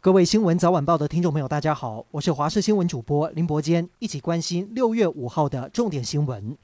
各位新闻早晚报的听众朋友，大家好，我是华视新闻主播林伯坚，一起关心六月五号的重点新闻。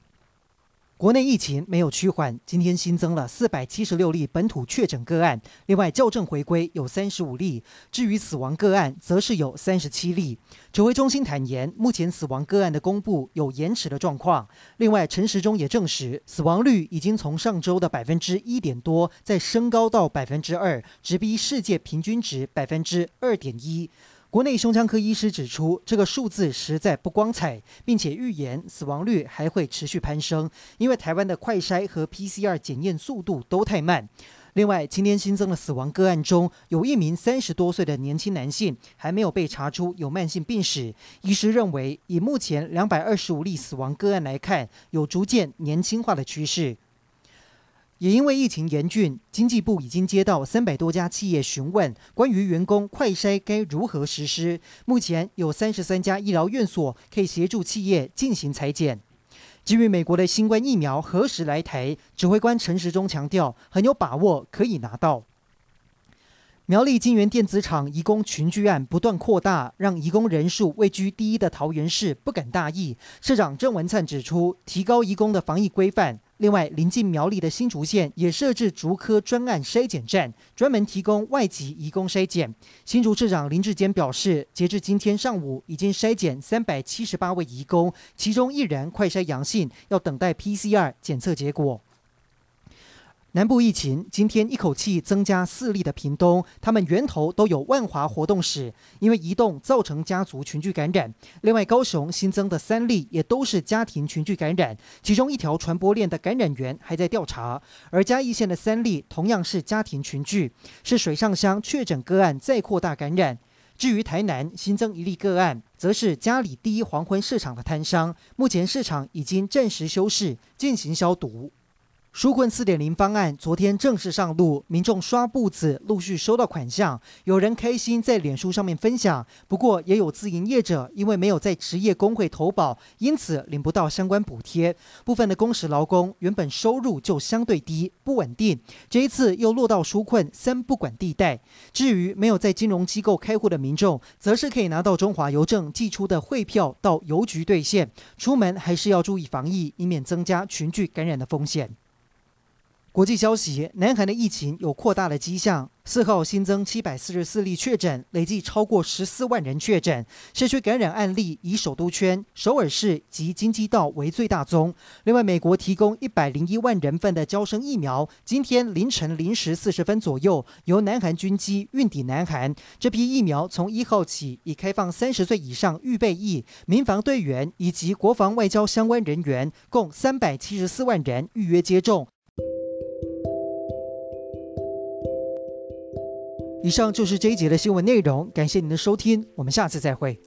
国内疫情没有趋缓，今天新增了四百七十六例本土确诊个案，另外校正回归有三十五例。至于死亡个案，则是有三十七例。指挥中心坦言，目前死亡个案的公布有延迟的状况。另外，陈时中也证实，死亡率已经从上周的百分之一点多，再升高到百分之二，直逼世界平均值百分之二点一。国内胸腔科医师指出，这个数字实在不光彩，并且预言死亡率还会持续攀升，因为台湾的快筛和 PCR 检验速度都太慢。另外，今天新增的死亡个案中，有一名三十多岁的年轻男性，还没有被查出有慢性病史。医师认为，以目前两百二十五例死亡个案来看，有逐渐年轻化的趋势。也因为疫情严峻，经济部已经接到三百多家企业询问关于员工快筛该如何实施。目前有三十三家医疗院所可以协助企业进行采检。至于美国的新冠疫苗何时来台，指挥官陈时中强调很有把握可以拿到。苗栗金源电子厂移工群聚案不断扩大，让移工人数位居第一的桃园市不敢大意。市长郑文灿指出，提高移工的防疫规范。另外，临近苗栗的新竹县也设置竹科专案筛检站，专门提供外籍移工筛检。新竹市长林志坚表示，截至今天上午，已经筛检三百七十八位移工，其中一人快筛阳性，要等待 PCR 检测结果。南部疫情今天一口气增加四例的屏东，他们源头都有万华活动史，因为移动造成家族群聚感染。另外，高雄新增的三例也都是家庭群聚感染，其中一条传播链的感染源还在调查。而嘉义县的三例同样是家庭群聚，是水上乡确诊个案再扩大感染。至于台南新增一例个案，则是家里第一黄昏市场的摊商，目前市场已经暂时休市，进行消毒。纾困四点零方案昨天正式上路，民众刷步子，陆续收到款项。有人开心在脸书上面分享，不过也有自营业者因为没有在职业工会投保，因此领不到相关补贴。部分的工时劳工原本收入就相对低，不稳定，这一次又落到纾困三不管地带。至于没有在金融机构开户的民众，则是可以拿到中华邮政寄出的汇票到邮局兑现。出门还是要注意防疫，以免增加群聚感染的风险。国际消息：南韩的疫情有扩大的迹象。四号新增七百四十四例确诊，累计超过十四万人确诊。社区感染案例以首都圈、首尔市及京畿道为最大宗。另外，美国提供一百零一万人份的娇生疫苗，今天凌晨零时四十分左右，由南韩军机运抵南韩。这批疫苗从一号起已开放三十岁以上预备役、民防队员以及国防外交相关人员，共三百七十四万人预约接种。以上就是这一节的新闻内容，感谢您的收听，我们下次再会。